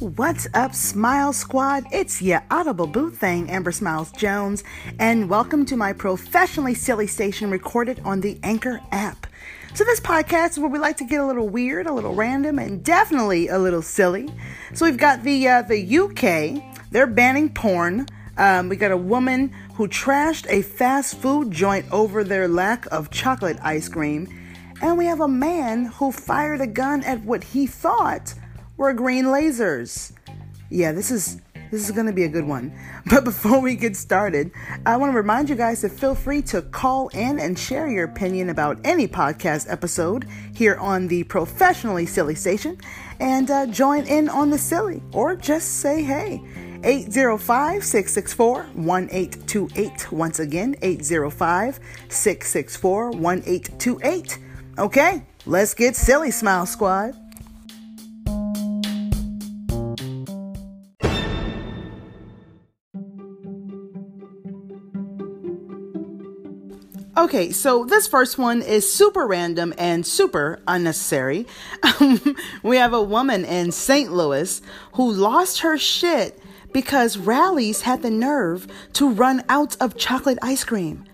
What's up, Smile Squad? It's your audible boo thing, Amber Smiles Jones, and welcome to my professionally silly station recorded on the Anchor app. So, this podcast is where we like to get a little weird, a little random, and definitely a little silly. So, we've got the uh, the UK, they're banning porn. Um, we got a woman who trashed a fast food joint over their lack of chocolate ice cream. And we have a man who fired a gun at what he thought were green lasers. Yeah, this is this is going to be a good one. But before we get started, I want to remind you guys to feel free to call in and share your opinion about any podcast episode here on the Professionally Silly Station and uh, join in on the silly or just say hey. 805 664 1828. Once again, 805 664 1828. Okay, let's get silly, Smile Squad. Okay, so this first one is super random and super unnecessary. we have a woman in St. Louis who lost her shit because Rally's had the nerve to run out of chocolate ice cream.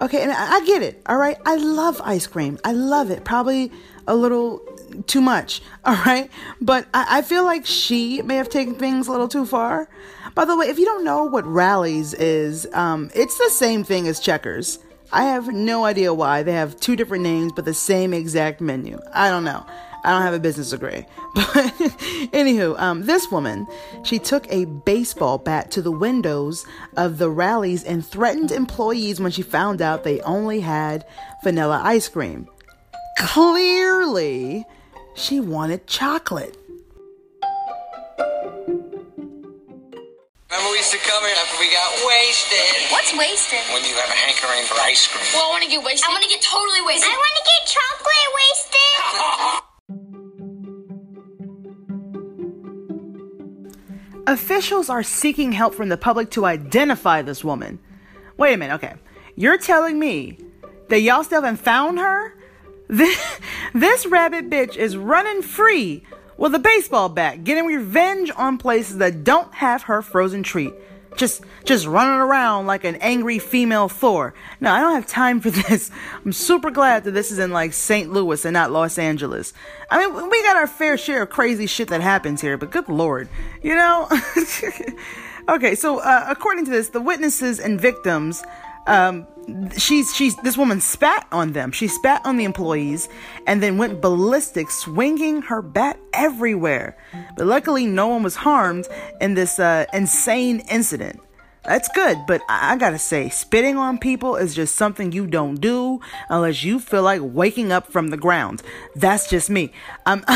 Okay, and I get it, all right? I love ice cream. I love it. Probably a little too much, all right? But I, I feel like she may have taken things a little too far. By the way, if you don't know what Rally's is, um, it's the same thing as Checkers. I have no idea why they have two different names but the same exact menu. I don't know. I don't have a business degree. But anywho, um, this woman, she took a baseball bat to the windows of the Rally's and threatened employees when she found out they only had vanilla ice cream. Clearly, she wanted chocolate. Remember we used to come here after we got wasted? What's wasted? When you have a hankering for ice cream. Well, I want to get wasted. I want to get totally wasted. I want to get chocolate wasted. Officials are seeking help from the public to identify this woman. Wait a minute, okay. You're telling me that y'all still haven't found her? This, this rabbit bitch is running free with a baseball bat, getting revenge on places that don't have her frozen treat. Just, just running around like an angry female Thor. No, I don't have time for this. I'm super glad that this is in like St. Louis and not Los Angeles. I mean, we got our fair share of crazy shit that happens here, but good lord, you know? okay, so uh, according to this, the witnesses and victims um, she's she's this woman spat on them. She spat on the employees and then went ballistic, swinging her bat everywhere. But luckily, no one was harmed in this uh, insane incident. That's good, but I, I gotta say, spitting on people is just something you don't do unless you feel like waking up from the ground. That's just me. Um,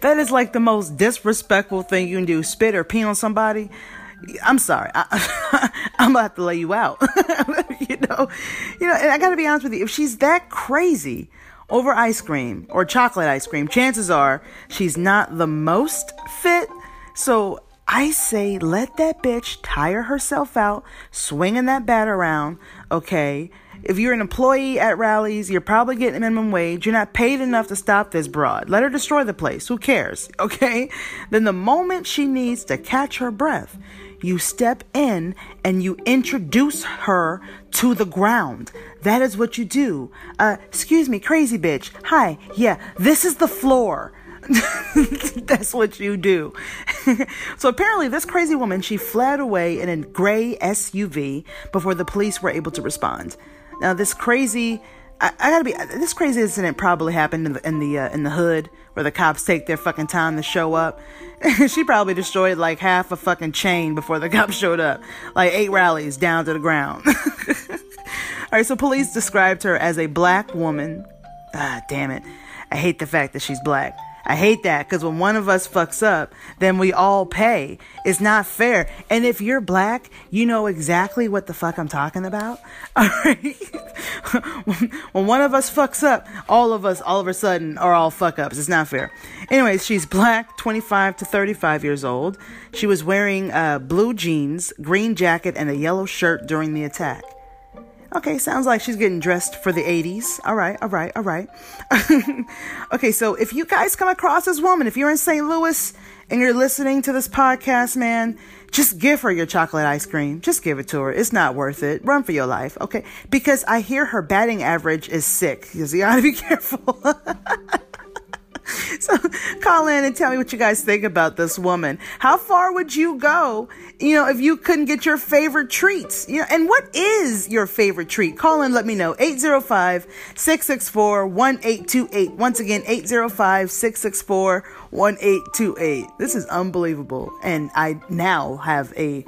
that is like the most disrespectful thing you can do. Spit or pee on somebody. I'm sorry. I, am about to have to lay you out. you know, you know. And I got to be honest with you. If she's that crazy over ice cream or chocolate ice cream, chances are she's not the most fit. So I say, let that bitch tire herself out, swinging that bat around. Okay. If you're an employee at Rally's, you're probably getting minimum wage. You're not paid enough to stop this broad. Let her destroy the place. Who cares? Okay. Then the moment she needs to catch her breath, you step in and you introduce her to the ground. That is what you do. Uh, excuse me, crazy bitch. Hi, yeah, this is the floor. That's what you do. so apparently, this crazy woman she fled away in a gray SUV before the police were able to respond. Now, this crazy I, I, gotta be. This crazy incident probably happened in the in the, uh, in the hood where the cops take their fucking time to show up. she probably destroyed like half a fucking chain before the cops showed up, like eight Rally's down to the ground. All right, so police described her as a black woman. Ah, damn it! I hate the fact that she's black. I hate that because when one of us fucks up, then we all pay. It's not fair. And if you're black, you know exactly what the fuck I'm talking about. All right. when one of us fucks up, all of us all of a sudden are all fuck ups. It's not fair. Anyways, she's black, 25 to 35 years old. She was wearing uh, blue jeans, green jacket, and a yellow shirt during the attack. Okay, sounds like she's getting dressed for the 80s. All right, all right, all right. okay, so if you guys come across this woman, if you're in St. Louis and you're listening to this podcast, man, just give her your chocolate ice cream. Just give it to her. It's not worth it. Run for your life, okay? Because I hear her batting average is sick. You gotta be careful. so call in and tell me what you guys think about this woman. How far would you go, you know, if you couldn't get your favorite treats? You know, and what is your favorite treat? Call in, let me know. 805-664-1828. Once again, 805-664-1828. This is unbelievable. And I now have a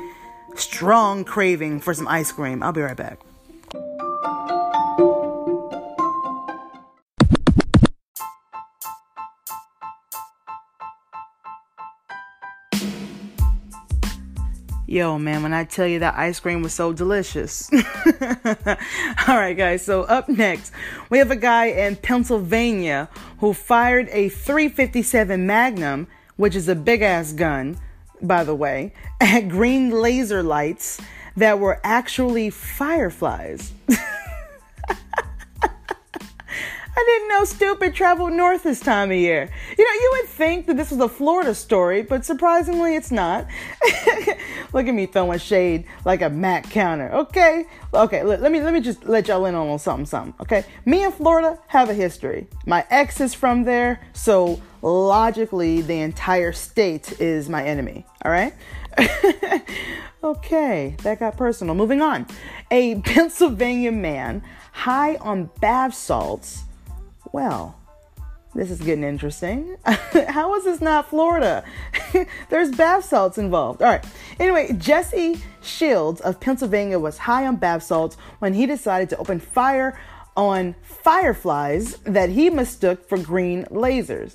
strong craving for some ice cream. I'll be right back. Yo, man, when I tell you that ice cream was so delicious. All right, guys, so up next, we have a guy in Pennsylvania who fired a 357 Magnum, which is a big ass gun, by the way, at green laser lights that were actually fireflies. I didn't know stupid traveled north this time of year. You know, you would think that this was a Florida story, but surprisingly, it's not. Look at me throwing shade like a Mac counter. Okay, okay. Let, let me let me just let y'all in on something, something. Okay, me and Florida have a history. My ex is from there, so logically, the entire state is my enemy. All right. okay, that got personal. Moving on. A Pennsylvania man high on bath salts well, this is getting interesting. How is this not Florida? There's bath salts involved. All right. Anyway, Jesse Shields of Pennsylvania was high on bath salts when he decided to open fire on fireflies that he mistook for green lasers.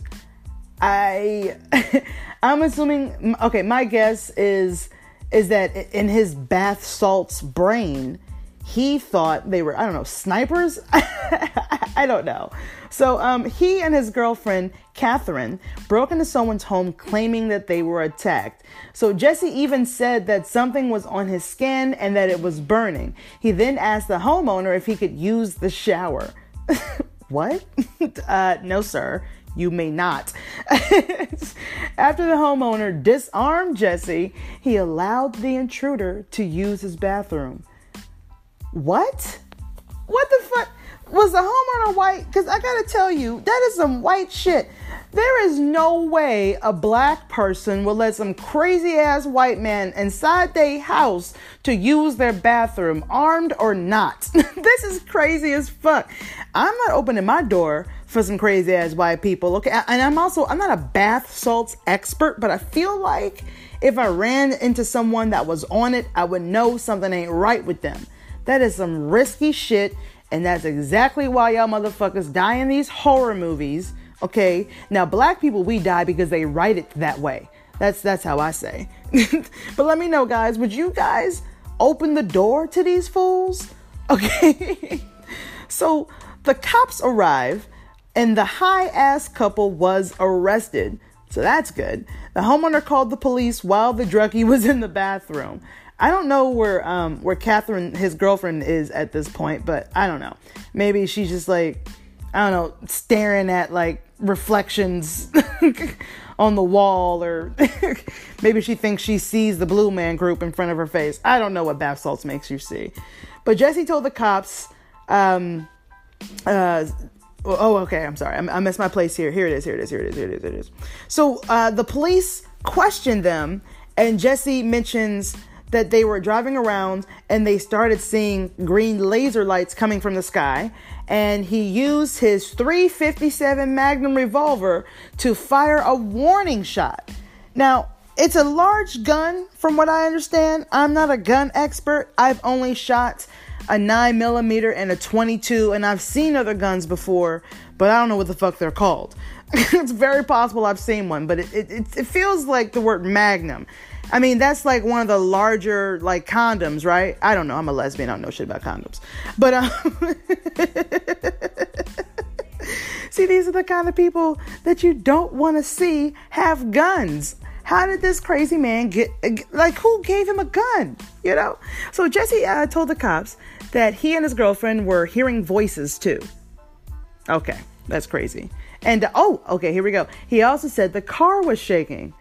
I I'm assuming okay, my guess is is that in his bath salts brain, he thought they were, I don't know, snipers? I don't know. So um, he and his girlfriend, Catherine, broke into someone's home claiming that they were attacked. So Jesse even said that something was on his skin and that it was burning. He then asked the homeowner if he could use the shower. what? uh, no, sir. You may not. After the homeowner disarmed Jesse, he allowed the intruder to use his bathroom. What? What the fuck? Was the homeowner white? Because I gotta tell you, that is some white shit. There is no way a black person will let some crazy ass white man inside their house to use their bathroom, armed or not. this is crazy as fuck. I'm not opening my door for some crazy ass white people. Okay, and I'm also I'm not a bath salts expert, but I feel like if I ran into someone that was on it, I would know something ain't right with them. That is some risky shit, and that's exactly why y'all motherfuckers die in these horror movies. Okay, now black people we die because they write it that way. That's that's how I say. but let me know, guys. Would you guys open the door to these fools? Okay. so the cops arrive, and the high ass couple was arrested. So that's good. The homeowner called the police while the druggie was in the bathroom. I don't know where um where Catherine, his girlfriend, is at this point, but I don't know. Maybe she's just like I don't know, staring at like reflections on the wall, or maybe she thinks she sees the Blue Man Group in front of her face. I don't know what bath salts makes you see. But Jesse told the cops, um, uh, oh, okay, I'm sorry, I, I missed my place here. Here it is, here it is, here it is, here it is, here it is. So uh, the police questioned them, and Jesse mentions that they were driving around and they started seeing green laser lights coming from the sky. And he used his 357 Magnum revolver to fire a warning shot. Now, it's a large gun, from what I understand. I'm not a gun expert. I've only shot a 9 millimeter and a 22, and I've seen other guns before, but I don't know what the fuck they're called. it's very possible I've seen one, but it, it, it feels like the word magnum. I mean, that's like one of the larger like condoms, right? I don't know. I'm a lesbian. I don't know shit about condoms. But um See, these are the kind of people that you don't want to see have guns. How did this crazy man get, like, who gave him a gun? You know? So Jesse uh, told the cops that he and his girlfriend were hearing voices too. Okay, that's crazy. And oh, okay, here we go. He also said the car was shaking.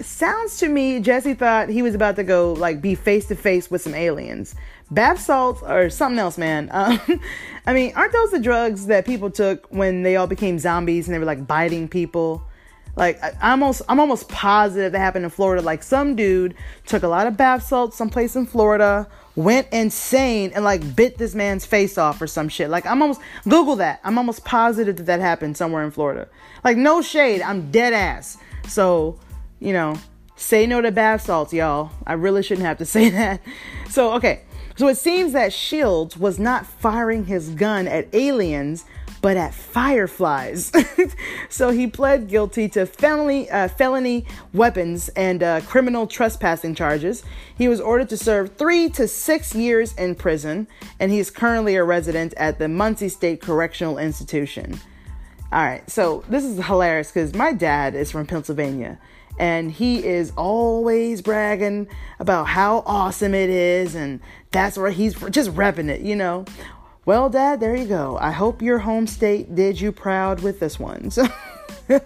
Sounds to me, Jesse thought he was about to go like be face to face with some aliens. Bath salts or something else, man. Um, I mean, aren't those the drugs that people took when they all became zombies and they were like biting people? Like I, I'm almost, I'm almost positive that happened in Florida. Like some dude took a lot of bath salts someplace in Florida, went insane, and like bit this man's face off or some shit. Like I'm almost Google that. I'm almost positive that that happened somewhere in Florida. Like no shade, I'm dead ass. So you know, say no to bath salts, y'all. I really shouldn't have to say that. So okay. So it seems that Shields was not firing his gun at aliens, but at fireflies. so he pled guilty to felony, uh, felony weapons and uh, criminal trespassing charges. He was ordered to serve three to six years in prison, and he is currently a resident at the Muncy State Correctional Institution. All right, so this is hilarious because my dad is from Pennsylvania and he is always bragging about how awesome it is and that's where he's just repping it you know? Well dad there you go. I hope your home state did you proud with this one. So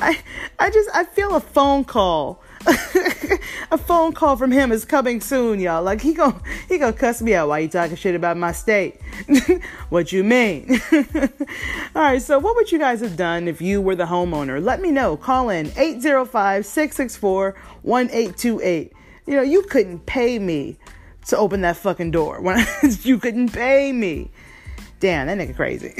i i just i feel a phone call a phone call from him is coming soon, y'all. Like he gonna he gonna cuss me out. Why you talking shit about my state? what you mean? All right. So what would you guys have done if you were the homeowner? Let me know. Call in 805-664-1828. You know you couldn't pay me to open that fucking door when you couldn't pay me. Damn, that nigga crazy.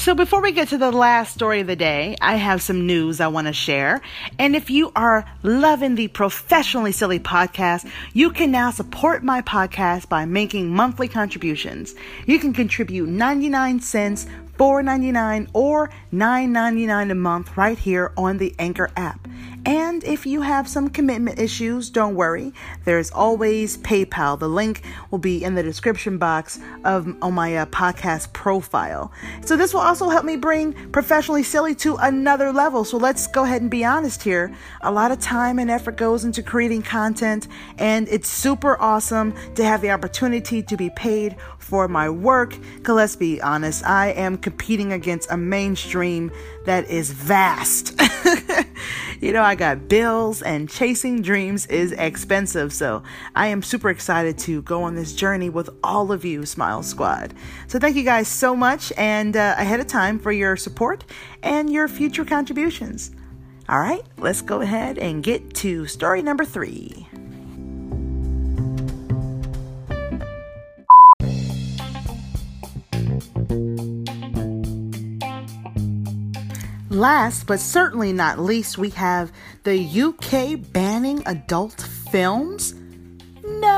So, before we get to the last story of the day, I have some news I want to share. And if you are loving the Professionally Silly podcast, you can now support my podcast by making monthly contributions. You can contribute 99 cents, $4.99 or $9.99 a month right here on the Anchor app. And if you have some commitment issues, don't worry. There's always PayPal. The link will be in the description box of on my uh, podcast profile. So this will also help me bring professionally silly to another level. So let's go ahead and be honest here. A lot of time and effort goes into creating content, and it's super awesome to have the opportunity to be paid for my work. Cause let's be honest, I am competing against a mainstream that is vast. you know, I got bills and chasing dreams is expensive. So I am super excited to go on this journey with all of you, Smile Squad. So thank you guys so much and uh, ahead of time for your support and your future contributions. All right, let's go ahead and get to story number three. Last but certainly not least, we have the UK banning adult films. No.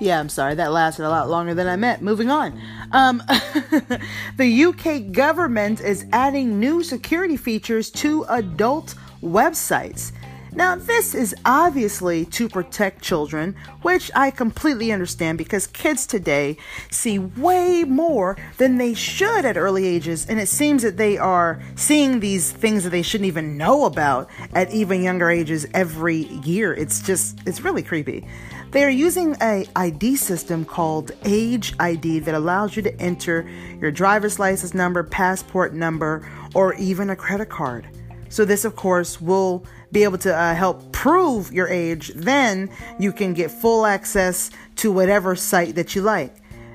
Yeah, I'm sorry, that lasted a lot longer than I meant. Moving on. Um, the UK government is adding new security features to adult websites. Now, this is obviously to protect children, which I completely understand because kids today see way more than they should at early ages, and it seems that they are seeing these things that they shouldn't even know about at even younger ages every year. It's just, it's really creepy. They are using a ID system called Age ID that allows you to enter your driver's license number, passport number, or even a credit card. So this, of course, will be able to uh, help prove your age, then you can get full access to whatever site that you like.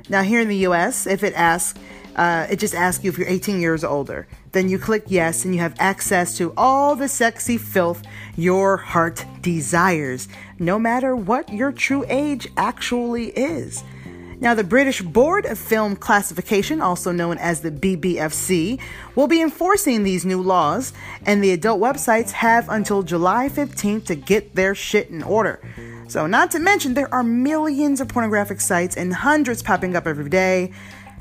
Now, here in the US, if it asks, uh, it just asks you if you're 18 years older. Then you click yes, and you have access to all the sexy filth your heart desires, no matter what your true age actually is. Now, the British Board of Film Classification, also known as the BBFC, will be enforcing these new laws, and the adult websites have until July 15th to get their shit in order. So, not to mention, there are millions of pornographic sites and hundreds popping up every day.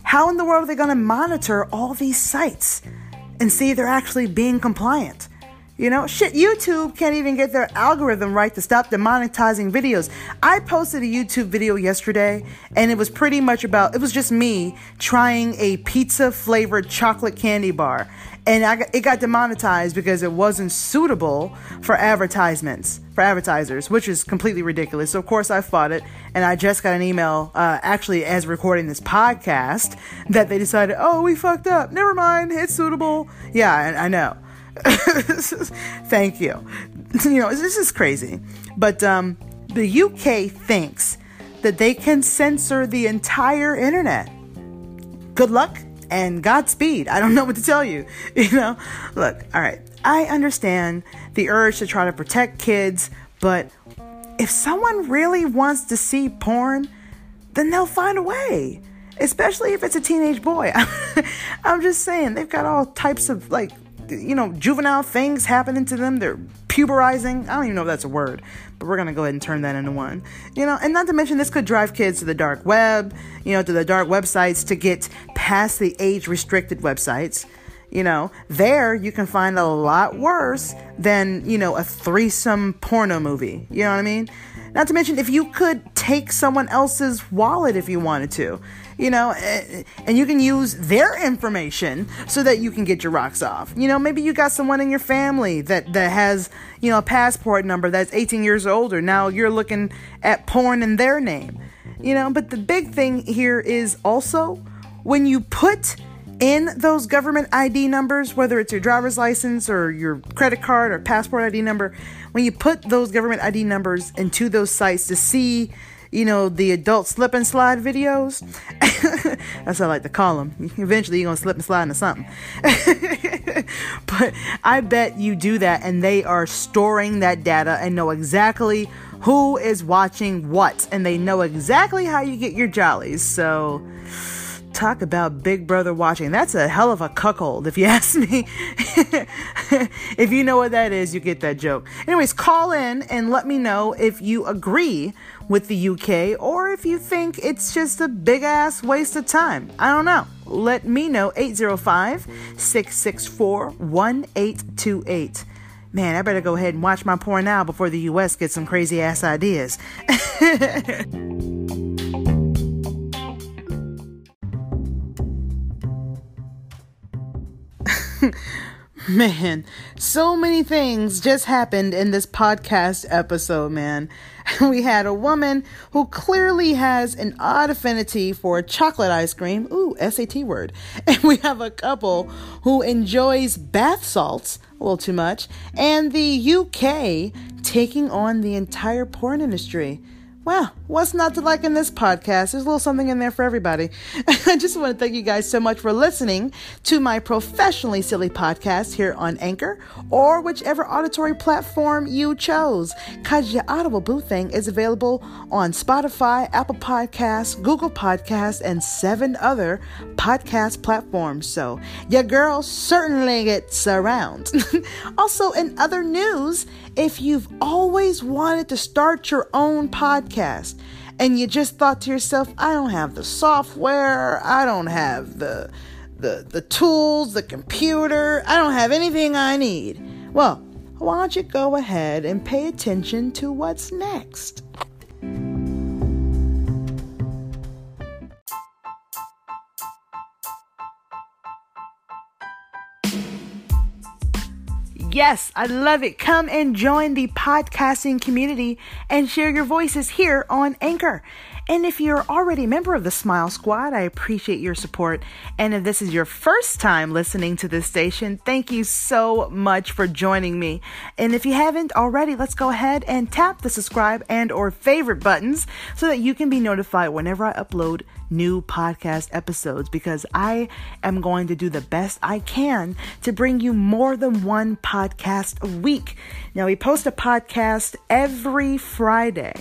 How in the world are they going to monitor all these sites and see if they're actually being compliant? You know, shit, YouTube can't even get their algorithm right to stop demonetizing videos. I posted a YouTube video yesterday and it was pretty much about, it was just me trying a pizza flavored chocolate candy bar. And I, it got demonetized because it wasn't suitable for advertisements, for advertisers, which is completely ridiculous. So, of course, I fought it. And I just got an email, uh, actually, as recording this podcast, that they decided, oh, we fucked up. Never mind, it's suitable. Yeah, I, I know. Thank you. You know, this is crazy. But um, the UK thinks that they can censor the entire internet. Good luck and Godspeed. I don't know what to tell you. You know, look, all right, I understand the urge to try to protect kids, but if someone really wants to see porn, then they'll find a way. Especially if it's a teenage boy. I'm just saying, they've got all types of like you know, juvenile things happening to them. They're puberizing. I don't even know if that's a word, but we're gonna go ahead and turn that into one. You know, and not to mention this could drive kids to the dark web, you know, to the dark websites to get past the age restricted websites. You know, there you can find a lot worse than, you know, a threesome porno movie. You know what I mean? Not to mention if you could take someone else's wallet if you wanted to you know, and you can use their information so that you can get your rocks off. You know, maybe you got someone in your family that, that has, you know, a passport number that's 18 years older. Now you're looking at porn in their name, you know, but the big thing here is also when you put in those government ID numbers, whether it's your driver's license or your credit card or passport ID number, when you put those government ID numbers into those sites to see you know, the adult slip and slide videos. That's what I like to call them. Eventually, you're going to slip and slide into something. but I bet you do that, and they are storing that data and know exactly who is watching what, and they know exactly how you get your jollies. So, talk about Big Brother watching. That's a hell of a cuckold, if you ask me. if you know what that is, you get that joke. Anyways, call in and let me know if you agree with the UK or if you think it's just a big ass waste of time. I don't know. Let me know 805 664 1828. Man, I better go ahead and watch my porn now before the US gets some crazy ass ideas. man, so many things just happened in this podcast episode, man. We had a woman who clearly has an odd affinity for chocolate ice cream. Ooh, SAT word. And we have a couple who enjoys bath salts a little too much. And the UK taking on the entire porn industry. Well, what's not to like in this podcast? There's a little something in there for everybody. I just want to thank you guys so much for listening to my professionally silly podcast here on Anchor or whichever auditory platform you chose. Cause your Audible Boo thing is available on Spotify, Apple Podcasts, Google Podcasts, and seven other podcast platforms. So your girl certainly gets around. also, in other news, if you've always wanted to start your own podcast and you just thought to yourself, I don't have the software, I don't have the the the tools, the computer, I don't have anything I need. Well, why don't you go ahead and pay attention to what's next? Yes, I love it. Come and join the podcasting community and share your voices here on Anchor. And if you're already a member of the Smile Squad, I appreciate your support. And if this is your first time listening to this station, thank you so much for joining me. And if you haven't already, let's go ahead and tap the subscribe and or favorite buttons so that you can be notified whenever I upload new podcast episodes because I am going to do the best I can to bring you more than one podcast a week. Now, we post a podcast every Friday,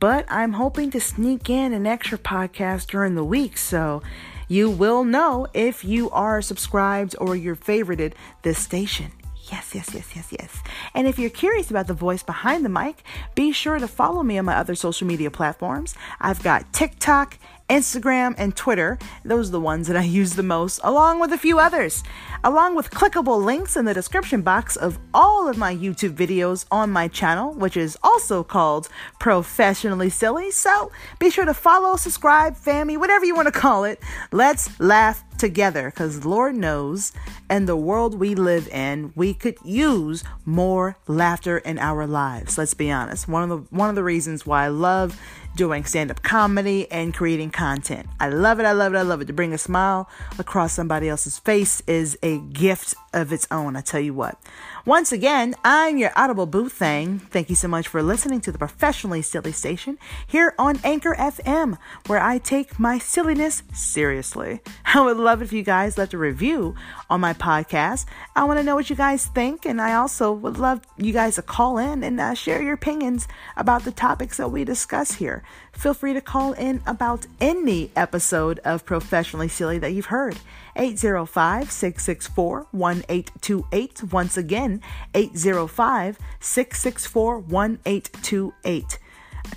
but I'm hoping to sneak in an extra podcast during the week. So, you will know if you are subscribed or you're favorited this station. Yes, yes, yes, yes, yes. And if you're curious about the voice behind the mic, be sure to follow me on my other social media platforms. I've got TikTok Instagram, and Twitter. Those are the ones that I use the most, along with a few others, along with clickable links in the description box of all of my YouTube videos on my channel, which is also called Professionally Silly. So be sure to follow, subscribe, family, whatever you want to call it. Let's laugh together because Lord knows, in the world we live in, we could use more laughter in our lives. Let's be honest. One of the one of the reasons why I love doing stand-up comedy and creating content. I love it, I love it, I love it. To bring a smile across somebody else's face is a gift of its own, I tell you what. Once again, I'm your Audible Boo Thing. Thank you so much for listening to the Professionally Silly Station here on Anchor FM, where I take my silliness seriously. I would love if you guys left a review on my podcast. I want to know what you guys think, and I also would love you guys to call in and uh, share your opinions about the topics that we discuss here. Feel free to call in about any episode of Professionally Silly that you've heard. 805 664 1828. Once again, 805 664 1828.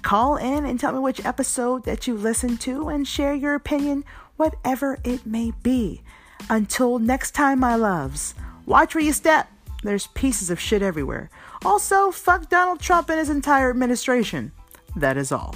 Call in and tell me which episode that you listened to and share your opinion, whatever it may be. Until next time, my loves, watch where you step. There's pieces of shit everywhere. Also, fuck Donald Trump and his entire administration. That is all.